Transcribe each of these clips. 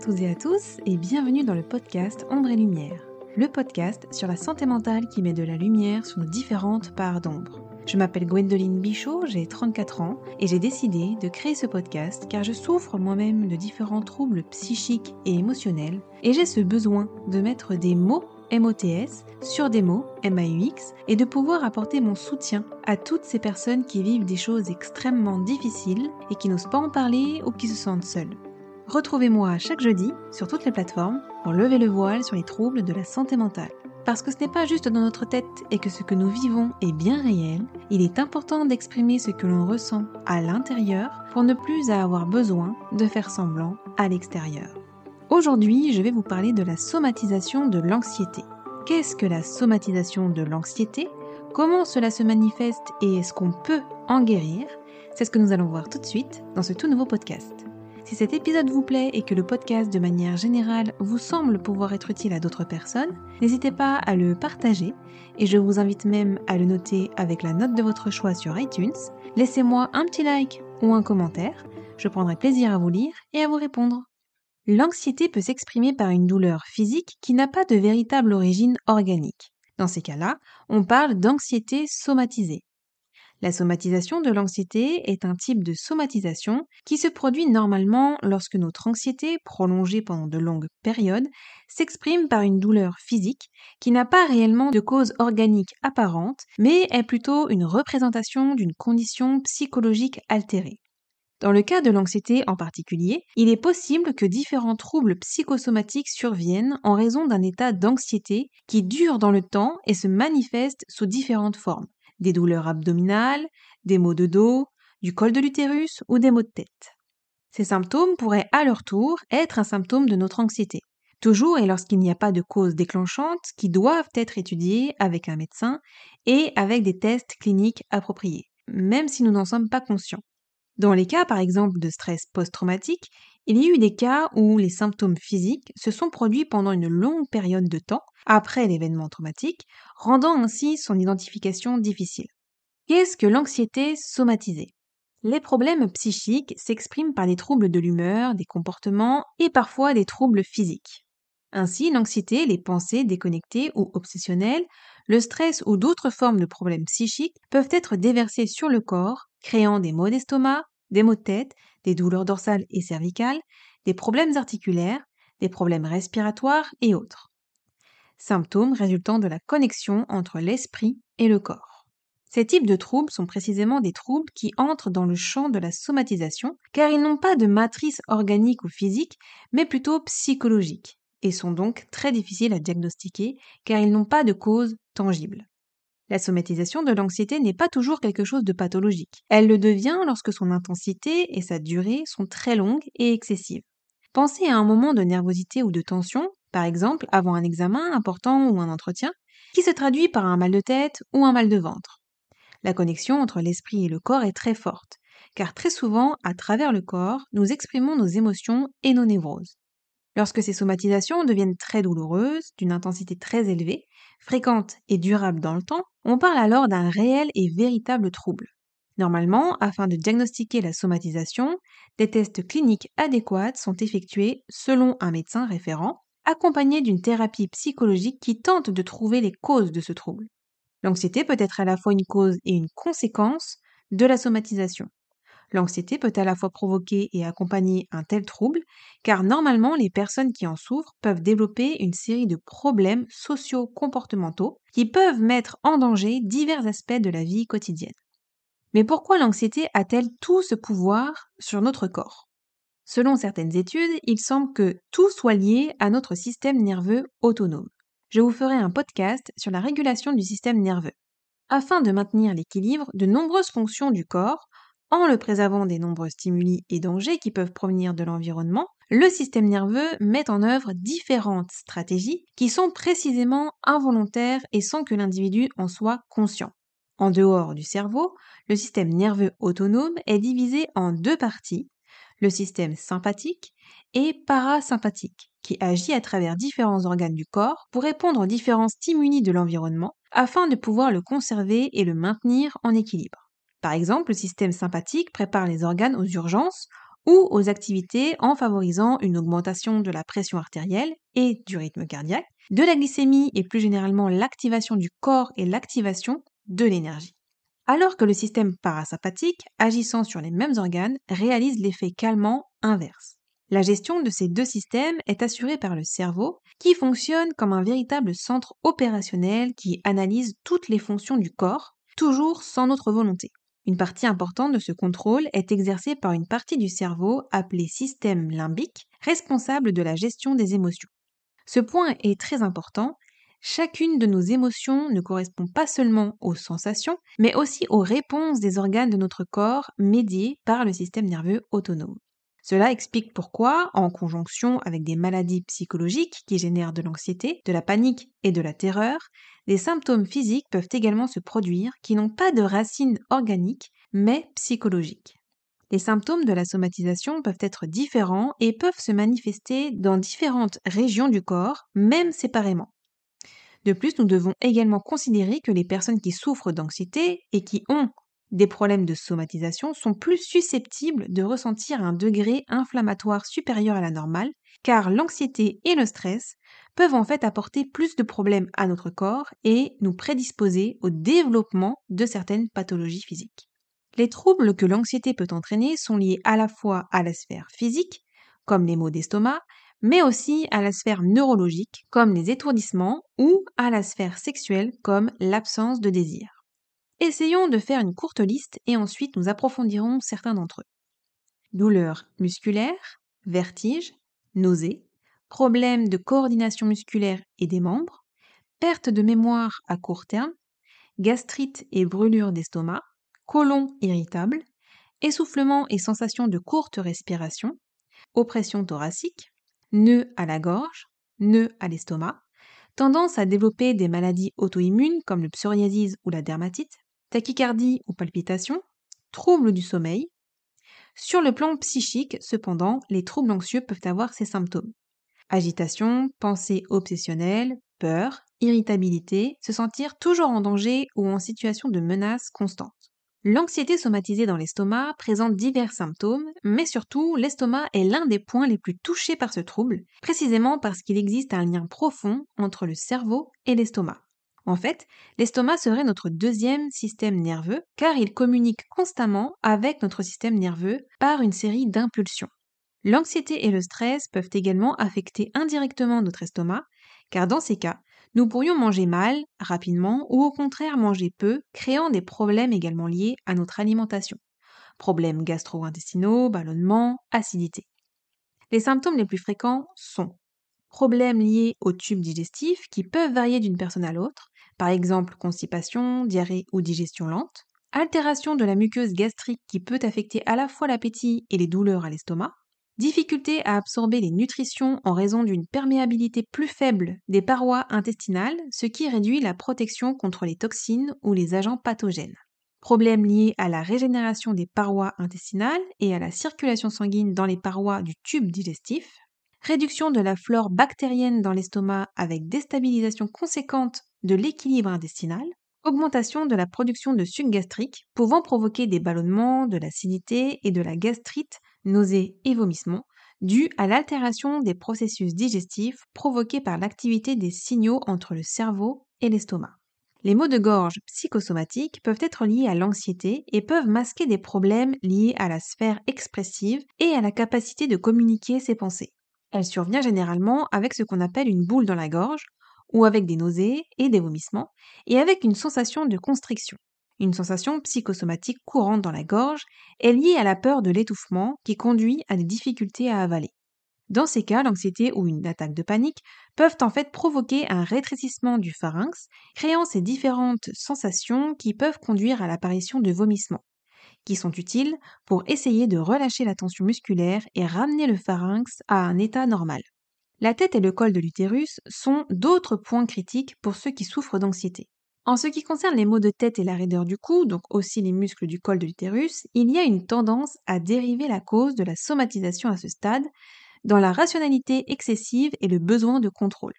toutes et à tous et bienvenue dans le podcast Ombre et Lumière, le podcast sur la santé mentale qui met de la lumière sur nos différentes parts d'ombre. Je m'appelle Gwendoline Bichot, j'ai 34 ans et j'ai décidé de créer ce podcast car je souffre moi-même de différents troubles psychiques et émotionnels et j'ai ce besoin de mettre des mots MOTS sur des mots MAUX et de pouvoir apporter mon soutien à toutes ces personnes qui vivent des choses extrêmement difficiles et qui n'osent pas en parler ou qui se sentent seules. Retrouvez-moi chaque jeudi sur toutes les plateformes pour lever le voile sur les troubles de la santé mentale. Parce que ce n'est pas juste dans notre tête et que ce que nous vivons est bien réel, il est important d'exprimer ce que l'on ressent à l'intérieur pour ne plus avoir besoin de faire semblant à l'extérieur. Aujourd'hui, je vais vous parler de la somatisation de l'anxiété. Qu'est-ce que la somatisation de l'anxiété? Comment cela se manifeste et est-ce qu'on peut en guérir? C'est ce que nous allons voir tout de suite dans ce tout nouveau podcast. Si cet épisode vous plaît et que le podcast de manière générale vous semble pouvoir être utile à d'autres personnes, n'hésitez pas à le partager et je vous invite même à le noter avec la note de votre choix sur iTunes. Laissez-moi un petit like ou un commentaire, je prendrai plaisir à vous lire et à vous répondre. L'anxiété peut s'exprimer par une douleur physique qui n'a pas de véritable origine organique. Dans ces cas-là, on parle d'anxiété somatisée. La somatisation de l'anxiété est un type de somatisation qui se produit normalement lorsque notre anxiété, prolongée pendant de longues périodes, s'exprime par une douleur physique qui n'a pas réellement de cause organique apparente, mais est plutôt une représentation d'une condition psychologique altérée. Dans le cas de l'anxiété en particulier, il est possible que différents troubles psychosomatiques surviennent en raison d'un état d'anxiété qui dure dans le temps et se manifeste sous différentes formes des douleurs abdominales, des maux de dos, du col de l'utérus ou des maux de tête. Ces symptômes pourraient à leur tour être un symptôme de notre anxiété. Toujours et lorsqu'il n'y a pas de cause déclenchante qui doivent être étudiées avec un médecin et avec des tests cliniques appropriés, même si nous n'en sommes pas conscients. Dans les cas par exemple de stress post-traumatique, il y a eu des cas où les symptômes physiques se sont produits pendant une longue période de temps après l'événement traumatique, rendant ainsi son identification difficile. Qu'est-ce que l'anxiété somatisée? Les problèmes psychiques s'expriment par des troubles de l'humeur, des comportements et parfois des troubles physiques. Ainsi, l'anxiété, les pensées déconnectées ou obsessionnelles, le stress ou d'autres formes de problèmes psychiques peuvent être déversés sur le corps, créant des maux d'estomac, des maux de tête, des douleurs dorsales et cervicales, des problèmes articulaires, des problèmes respiratoires et autres. Symptômes résultant de la connexion entre l'esprit et le corps. Ces types de troubles sont précisément des troubles qui entrent dans le champ de la somatisation, car ils n'ont pas de matrice organique ou physique, mais plutôt psychologique, et sont donc très difficiles à diagnostiquer, car ils n'ont pas de cause tangible. La somatisation de l'anxiété n'est pas toujours quelque chose de pathologique. Elle le devient lorsque son intensité et sa durée sont très longues et excessives. Pensez à un moment de nervosité ou de tension, par exemple avant un examen important ou un entretien, qui se traduit par un mal de tête ou un mal de ventre. La connexion entre l'esprit et le corps est très forte, car très souvent, à travers le corps, nous exprimons nos émotions et nos névroses. Lorsque ces somatisations deviennent très douloureuses, d'une intensité très élevée, fréquente et durable dans le temps, on parle alors d'un réel et véritable trouble. Normalement, afin de diagnostiquer la somatisation, des tests cliniques adéquats sont effectués selon un médecin référent, accompagné d'une thérapie psychologique qui tente de trouver les causes de ce trouble. L'anxiété peut être à la fois une cause et une conséquence de la somatisation. L'anxiété peut à la fois provoquer et accompagner un tel trouble, car normalement les personnes qui en souffrent peuvent développer une série de problèmes socio-comportementaux qui peuvent mettre en danger divers aspects de la vie quotidienne. Mais pourquoi l'anxiété a-t-elle tout ce pouvoir sur notre corps? Selon certaines études, il semble que tout soit lié à notre système nerveux autonome. Je vous ferai un podcast sur la régulation du système nerveux. Afin de maintenir l'équilibre, de nombreuses fonctions du corps en le préservant des nombreux stimuli et dangers qui peuvent provenir de l'environnement, le système nerveux met en œuvre différentes stratégies qui sont précisément involontaires et sans que l'individu en soit conscient. En dehors du cerveau, le système nerveux autonome est divisé en deux parties, le système sympathique et parasympathique, qui agit à travers différents organes du corps pour répondre aux différents stimuli de l'environnement afin de pouvoir le conserver et le maintenir en équilibre. Par exemple, le système sympathique prépare les organes aux urgences ou aux activités en favorisant une augmentation de la pression artérielle et du rythme cardiaque, de la glycémie et plus généralement l'activation du corps et l'activation de l'énergie. Alors que le système parasympathique, agissant sur les mêmes organes, réalise l'effet calmant inverse. La gestion de ces deux systèmes est assurée par le cerveau, qui fonctionne comme un véritable centre opérationnel qui analyse toutes les fonctions du corps, toujours sans notre volonté. Une partie importante de ce contrôle est exercée par une partie du cerveau appelée système limbique, responsable de la gestion des émotions. Ce point est très important. Chacune de nos émotions ne correspond pas seulement aux sensations, mais aussi aux réponses des organes de notre corps médiés par le système nerveux autonome. Cela explique pourquoi, en conjonction avec des maladies psychologiques qui génèrent de l'anxiété, de la panique et de la terreur, des symptômes physiques peuvent également se produire qui n'ont pas de racines organiques, mais psychologiques. Les symptômes de la somatisation peuvent être différents et peuvent se manifester dans différentes régions du corps, même séparément. De plus, nous devons également considérer que les personnes qui souffrent d'anxiété et qui ont des problèmes de somatisation sont plus susceptibles de ressentir un degré inflammatoire supérieur à la normale, car l'anxiété et le stress peuvent en fait apporter plus de problèmes à notre corps et nous prédisposer au développement de certaines pathologies physiques. Les troubles que l'anxiété peut entraîner sont liés à la fois à la sphère physique, comme les maux d'estomac, mais aussi à la sphère neurologique, comme les étourdissements, ou à la sphère sexuelle, comme l'absence de désir. Essayons de faire une courte liste et ensuite nous approfondirons certains d'entre eux. Douleurs musculaires, vertiges, nausées, problèmes de coordination musculaire et des membres, perte de mémoire à court terme, gastrite et brûlure d'estomac, côlon irritable, essoufflement et sensation de courte respiration, oppression thoracique, nœud à la gorge, nœud à l'estomac, tendance à développer des maladies auto-immunes comme le psoriasis ou la dermatite, tachycardie ou palpitation, troubles du sommeil. Sur le plan psychique, cependant, les troubles anxieux peuvent avoir ces symptômes. Agitation, pensée obsessionnelle, peur, irritabilité, se sentir toujours en danger ou en situation de menace constante. L'anxiété somatisée dans l'estomac présente divers symptômes, mais surtout l'estomac est l'un des points les plus touchés par ce trouble, précisément parce qu'il existe un lien profond entre le cerveau et l'estomac. En fait, l'estomac serait notre deuxième système nerveux car il communique constamment avec notre système nerveux par une série d'impulsions. L'anxiété et le stress peuvent également affecter indirectement notre estomac car dans ces cas, nous pourrions manger mal, rapidement ou au contraire manger peu, créant des problèmes également liés à notre alimentation. Problèmes gastro-intestinaux, ballonnement, acidité. Les symptômes les plus fréquents sont problèmes liés au tube digestif qui peuvent varier d'une personne à l'autre, par exemple constipation, diarrhée ou digestion lente, altération de la muqueuse gastrique qui peut affecter à la fois l'appétit et les douleurs à l'estomac, difficulté à absorber les nutritions en raison d'une perméabilité plus faible des parois intestinales, ce qui réduit la protection contre les toxines ou les agents pathogènes. Problèmes liés à la régénération des parois intestinales et à la circulation sanguine dans les parois du tube digestif, réduction de la flore bactérienne dans l'estomac avec déstabilisation conséquente de l'équilibre intestinal, augmentation de la production de sucre gastrique pouvant provoquer des ballonnements, de l'acidité et de la gastrite, nausées et vomissements, dus à l'altération des processus digestifs provoqués par l'activité des signaux entre le cerveau et l'estomac. Les maux de gorge psychosomatiques peuvent être liés à l'anxiété et peuvent masquer des problèmes liés à la sphère expressive et à la capacité de communiquer ses pensées. Elle survient généralement avec ce qu'on appelle une boule dans la gorge, ou avec des nausées et des vomissements, et avec une sensation de constriction. Une sensation psychosomatique courante dans la gorge est liée à la peur de l'étouffement qui conduit à des difficultés à avaler. Dans ces cas, l'anxiété ou une attaque de panique peuvent en fait provoquer un rétrécissement du pharynx, créant ces différentes sensations qui peuvent conduire à l'apparition de vomissements, qui sont utiles pour essayer de relâcher la tension musculaire et ramener le pharynx à un état normal. La tête et le col de l'utérus sont d'autres points critiques pour ceux qui souffrent d'anxiété. En ce qui concerne les maux de tête et la raideur du cou, donc aussi les muscles du col de l'utérus, il y a une tendance à dériver la cause de la somatisation à ce stade dans la rationalité excessive et le besoin de contrôle.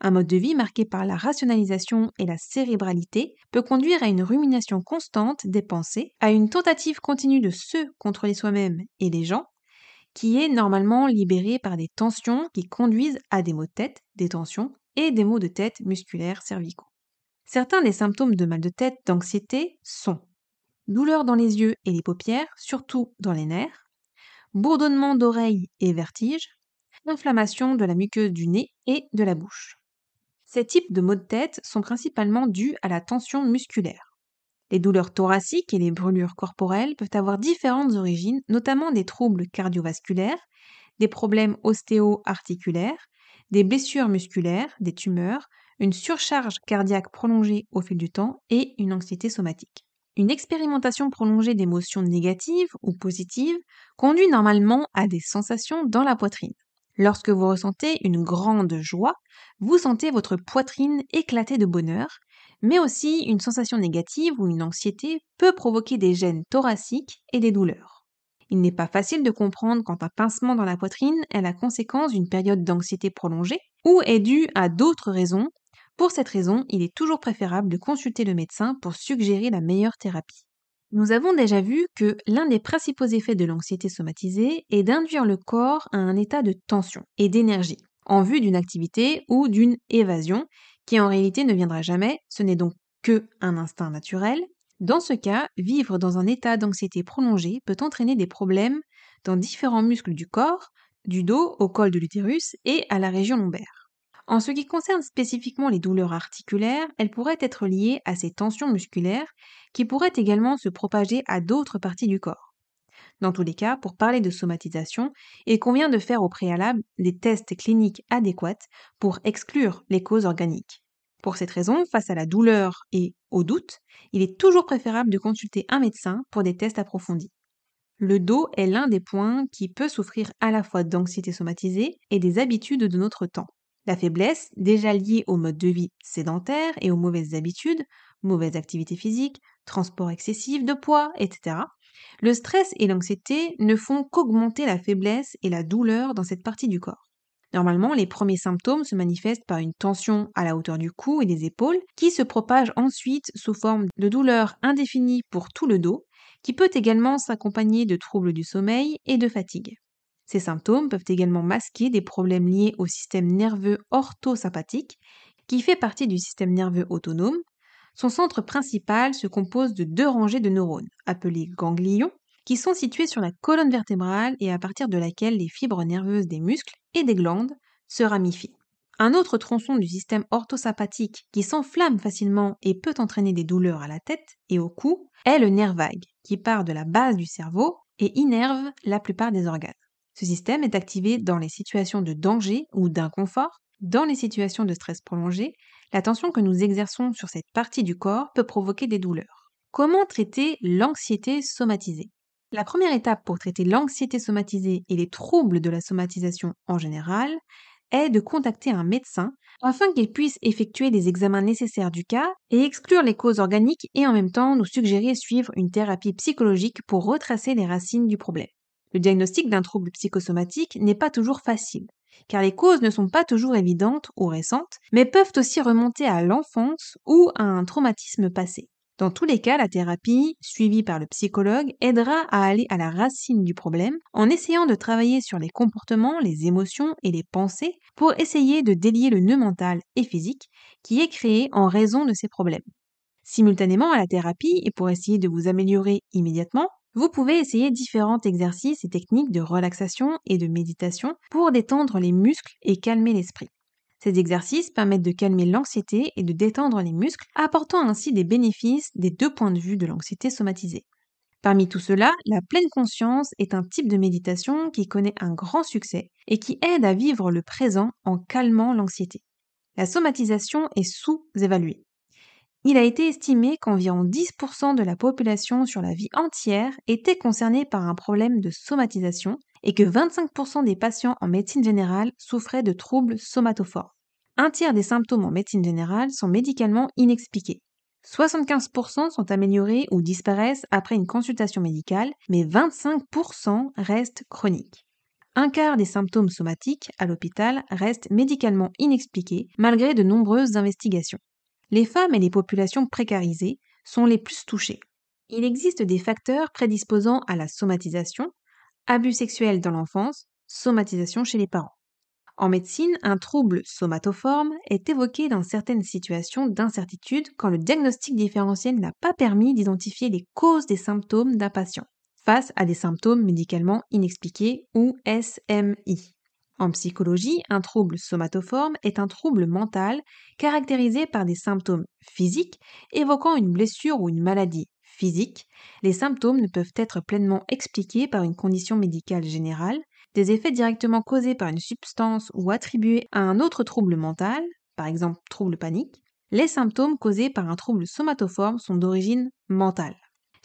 Un mode de vie marqué par la rationalisation et la cérébralité peut conduire à une rumination constante des pensées, à une tentative continue de se contrôler soi-même et les gens, qui est normalement libéré par des tensions qui conduisent à des maux de tête, des tensions et des maux de tête musculaires cervicaux. Certains des symptômes de mal de tête, d'anxiété sont douleur dans les yeux et les paupières, surtout dans les nerfs, bourdonnement d'oreilles et vertige, inflammation de la muqueuse du nez et de la bouche. Ces types de maux de tête sont principalement dus à la tension musculaire. Les douleurs thoraciques et les brûlures corporelles peuvent avoir différentes origines, notamment des troubles cardiovasculaires, des problèmes ostéo-articulaires, des blessures musculaires, des tumeurs, une surcharge cardiaque prolongée au fil du temps et une anxiété somatique. Une expérimentation prolongée d'émotions négatives ou positives conduit normalement à des sensations dans la poitrine. Lorsque vous ressentez une grande joie, vous sentez votre poitrine éclater de bonheur, mais aussi une sensation négative ou une anxiété peut provoquer des gènes thoraciques et des douleurs. Il n'est pas facile de comprendre quand un pincement dans la poitrine est la conséquence d'une période d'anxiété prolongée ou est dû à d'autres raisons. Pour cette raison, il est toujours préférable de consulter le médecin pour suggérer la meilleure thérapie. Nous avons déjà vu que l'un des principaux effets de l'anxiété somatisée est d'induire le corps à un état de tension et d'énergie, en vue d'une activité ou d'une évasion, qui en réalité ne viendra jamais, ce n'est donc que un instinct naturel. Dans ce cas, vivre dans un état d'anxiété prolongée peut entraîner des problèmes dans différents muscles du corps, du dos au col de l'utérus et à la région lombaire. En ce qui concerne spécifiquement les douleurs articulaires, elles pourraient être liées à ces tensions musculaires qui pourraient également se propager à d'autres parties du corps. Dans tous les cas, pour parler de somatisation, il convient de faire au préalable des tests cliniques adéquats pour exclure les causes organiques. Pour cette raison, face à la douleur et au doute, il est toujours préférable de consulter un médecin pour des tests approfondis. Le dos est l'un des points qui peut souffrir à la fois d'anxiété somatisée et des habitudes de notre temps. La faiblesse, déjà liée au mode de vie sédentaire et aux mauvaises habitudes, mauvaise activité physique, transport excessif de poids, etc. Le stress et l'anxiété ne font qu'augmenter la faiblesse et la douleur dans cette partie du corps. Normalement, les premiers symptômes se manifestent par une tension à la hauteur du cou et des épaules, qui se propage ensuite sous forme de douleur indéfinie pour tout le dos, qui peut également s'accompagner de troubles du sommeil et de fatigue. Ces symptômes peuvent également masquer des problèmes liés au système nerveux orthosympathique, qui fait partie du système nerveux autonome. Son centre principal se compose de deux rangées de neurones, appelées ganglions, qui sont situés sur la colonne vertébrale et à partir de laquelle les fibres nerveuses des muscles et des glandes se ramifient. Un autre tronçon du système orthosympathique qui s'enflamme facilement et peut entraîner des douleurs à la tête et au cou est le nerf vague, qui part de la base du cerveau et innerve la plupart des organes. Ce système est activé dans les situations de danger ou d'inconfort. Dans les situations de stress prolongé, la tension que nous exerçons sur cette partie du corps peut provoquer des douleurs. Comment traiter l'anxiété somatisée? La première étape pour traiter l'anxiété somatisée et les troubles de la somatisation en général est de contacter un médecin afin qu'il puisse effectuer les examens nécessaires du cas et exclure les causes organiques et en même temps nous suggérer suivre une thérapie psychologique pour retracer les racines du problème. Le diagnostic d'un trouble psychosomatique n'est pas toujours facile, car les causes ne sont pas toujours évidentes ou récentes, mais peuvent aussi remonter à l'enfance ou à un traumatisme passé. Dans tous les cas, la thérapie, suivie par le psychologue, aidera à aller à la racine du problème en essayant de travailler sur les comportements, les émotions et les pensées pour essayer de délier le nœud mental et physique qui est créé en raison de ces problèmes. Simultanément à la thérapie, et pour essayer de vous améliorer immédiatement, vous pouvez essayer différents exercices et techniques de relaxation et de méditation pour détendre les muscles et calmer l'esprit. Ces exercices permettent de calmer l'anxiété et de détendre les muscles, apportant ainsi des bénéfices des deux points de vue de l'anxiété somatisée. Parmi tout cela, la pleine conscience est un type de méditation qui connaît un grand succès et qui aide à vivre le présent en calmant l'anxiété. La somatisation est sous-évaluée. Il a été estimé qu'environ 10% de la population sur la vie entière était concernée par un problème de somatisation et que 25% des patients en médecine générale souffraient de troubles somatophores. Un tiers des symptômes en médecine générale sont médicalement inexpliqués. 75% sont améliorés ou disparaissent après une consultation médicale, mais 25% restent chroniques. Un quart des symptômes somatiques à l'hôpital restent médicalement inexpliqués malgré de nombreuses investigations. Les femmes et les populations précarisées sont les plus touchées. Il existe des facteurs prédisposant à la somatisation, abus sexuels dans l'enfance, somatisation chez les parents. En médecine, un trouble somatoforme est évoqué dans certaines situations d'incertitude quand le diagnostic différentiel n'a pas permis d'identifier les causes des symptômes d'un patient face à des symptômes médicalement inexpliqués ou SMI. En psychologie, un trouble somatoforme est un trouble mental caractérisé par des symptômes physiques évoquant une blessure ou une maladie physique. Les symptômes ne peuvent être pleinement expliqués par une condition médicale générale, des effets directement causés par une substance ou attribués à un autre trouble mental, par exemple trouble panique, les symptômes causés par un trouble somatoforme sont d'origine mentale.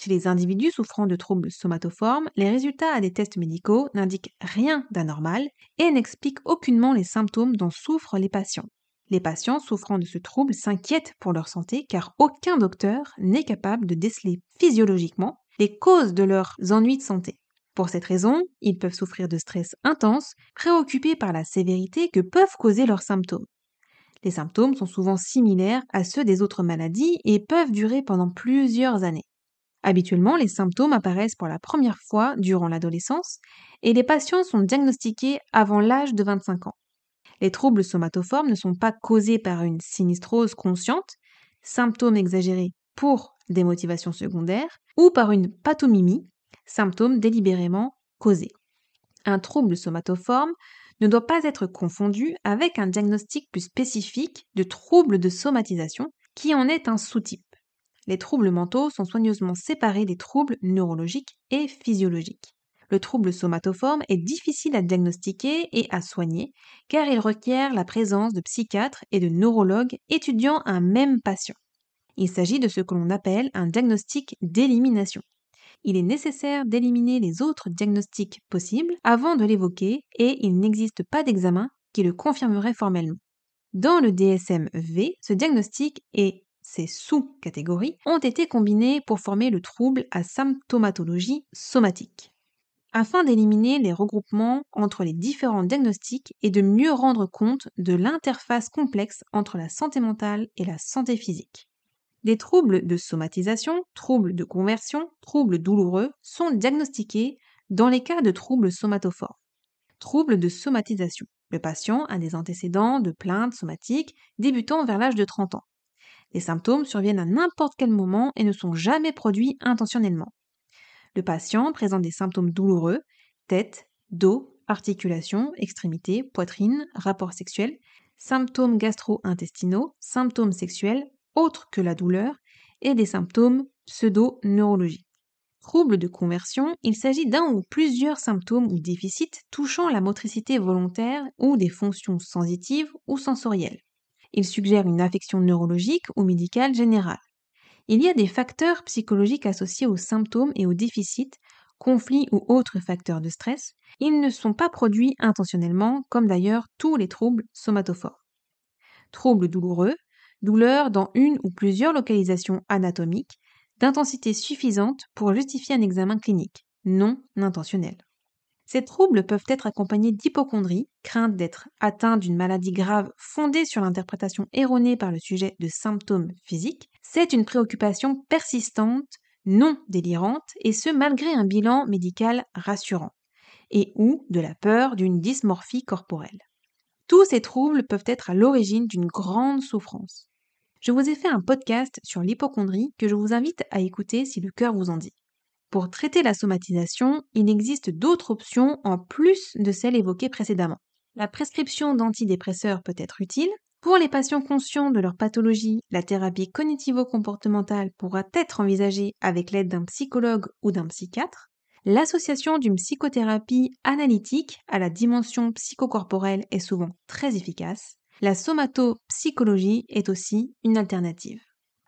Chez les individus souffrant de troubles somatoformes, les résultats à des tests médicaux n'indiquent rien d'anormal et n'expliquent aucunement les symptômes dont souffrent les patients. Les patients souffrant de ce trouble s'inquiètent pour leur santé car aucun docteur n'est capable de déceler physiologiquement les causes de leurs ennuis de santé. Pour cette raison, ils peuvent souffrir de stress intense, préoccupés par la sévérité que peuvent causer leurs symptômes. Les symptômes sont souvent similaires à ceux des autres maladies et peuvent durer pendant plusieurs années. Habituellement, les symptômes apparaissent pour la première fois durant l'adolescence et les patients sont diagnostiqués avant l'âge de 25 ans. Les troubles somatoformes ne sont pas causés par une sinistrose consciente, symptômes exagérés pour des motivations secondaires, ou par une pathomimie, symptômes délibérément causés. Un trouble somatoforme ne doit pas être confondu avec un diagnostic plus spécifique de trouble de somatisation qui en est un sous-type. Les troubles mentaux sont soigneusement séparés des troubles neurologiques et physiologiques. Le trouble somatoforme est difficile à diagnostiquer et à soigner car il requiert la présence de psychiatres et de neurologues étudiant un même patient. Il s'agit de ce que l'on appelle un diagnostic d'élimination il est nécessaire d'éliminer les autres diagnostics possibles avant de l'évoquer et il n'existe pas d'examen qui le confirmerait formellement. Dans le DSM-V, ce diagnostic et ses sous-catégories ont été combinés pour former le trouble à symptomatologie somatique. Afin d'éliminer les regroupements entre les différents diagnostics et de mieux rendre compte de l'interface complexe entre la santé mentale et la santé physique. Des troubles de somatisation, troubles de conversion, troubles douloureux sont diagnostiqués dans les cas de troubles somatoformes. Troubles de somatisation. Le patient a des antécédents de plaintes somatiques débutant vers l'âge de 30 ans. Les symptômes surviennent à n'importe quel moment et ne sont jamais produits intentionnellement. Le patient présente des symptômes douloureux, tête, dos, articulations, extrémités, poitrine, rapports sexuels, symptômes gastro-intestinaux, symptômes sexuels, autres que la douleur et des symptômes pseudo-neurologiques. Troubles de conversion, il s'agit d'un ou plusieurs symptômes ou déficits touchant la motricité volontaire ou des fonctions sensitives ou sensorielles. Il suggère une affection neurologique ou médicale générale. Il y a des facteurs psychologiques associés aux symptômes et aux déficits, conflits ou autres facteurs de stress. Ils ne sont pas produits intentionnellement, comme d'ailleurs tous les troubles somatophores. Troubles douloureux, douleur dans une ou plusieurs localisations anatomiques, d'intensité suffisante pour justifier un examen clinique, non intentionnel. Ces troubles peuvent être accompagnés d'hypochondrie, crainte d'être atteint d'une maladie grave fondée sur l'interprétation erronée par le sujet de symptômes physiques. C'est une préoccupation persistante, non délirante, et ce malgré un bilan médical rassurant, et ou de la peur d'une dysmorphie corporelle. Tous ces troubles peuvent être à l'origine d'une grande souffrance je vous ai fait un podcast sur l'hypochondrie que je vous invite à écouter si le cœur vous en dit. Pour traiter la somatisation, il existe d'autres options en plus de celles évoquées précédemment. La prescription d'antidépresseurs peut être utile. Pour les patients conscients de leur pathologie, la thérapie cognitivo-comportementale pourra être envisagée avec l'aide d'un psychologue ou d'un psychiatre. L'association d'une psychothérapie analytique à la dimension psychocorporelle est souvent très efficace la somatopsychologie est aussi une alternative.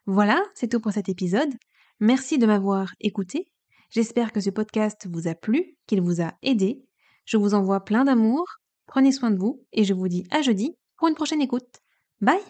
Voilà, c'est tout pour cet épisode. Merci de m'avoir écouté. J'espère que ce podcast vous a plu, qu'il vous a aidé. Je vous envoie plein d'amour. Prenez soin de vous et je vous dis à jeudi pour une prochaine écoute. Bye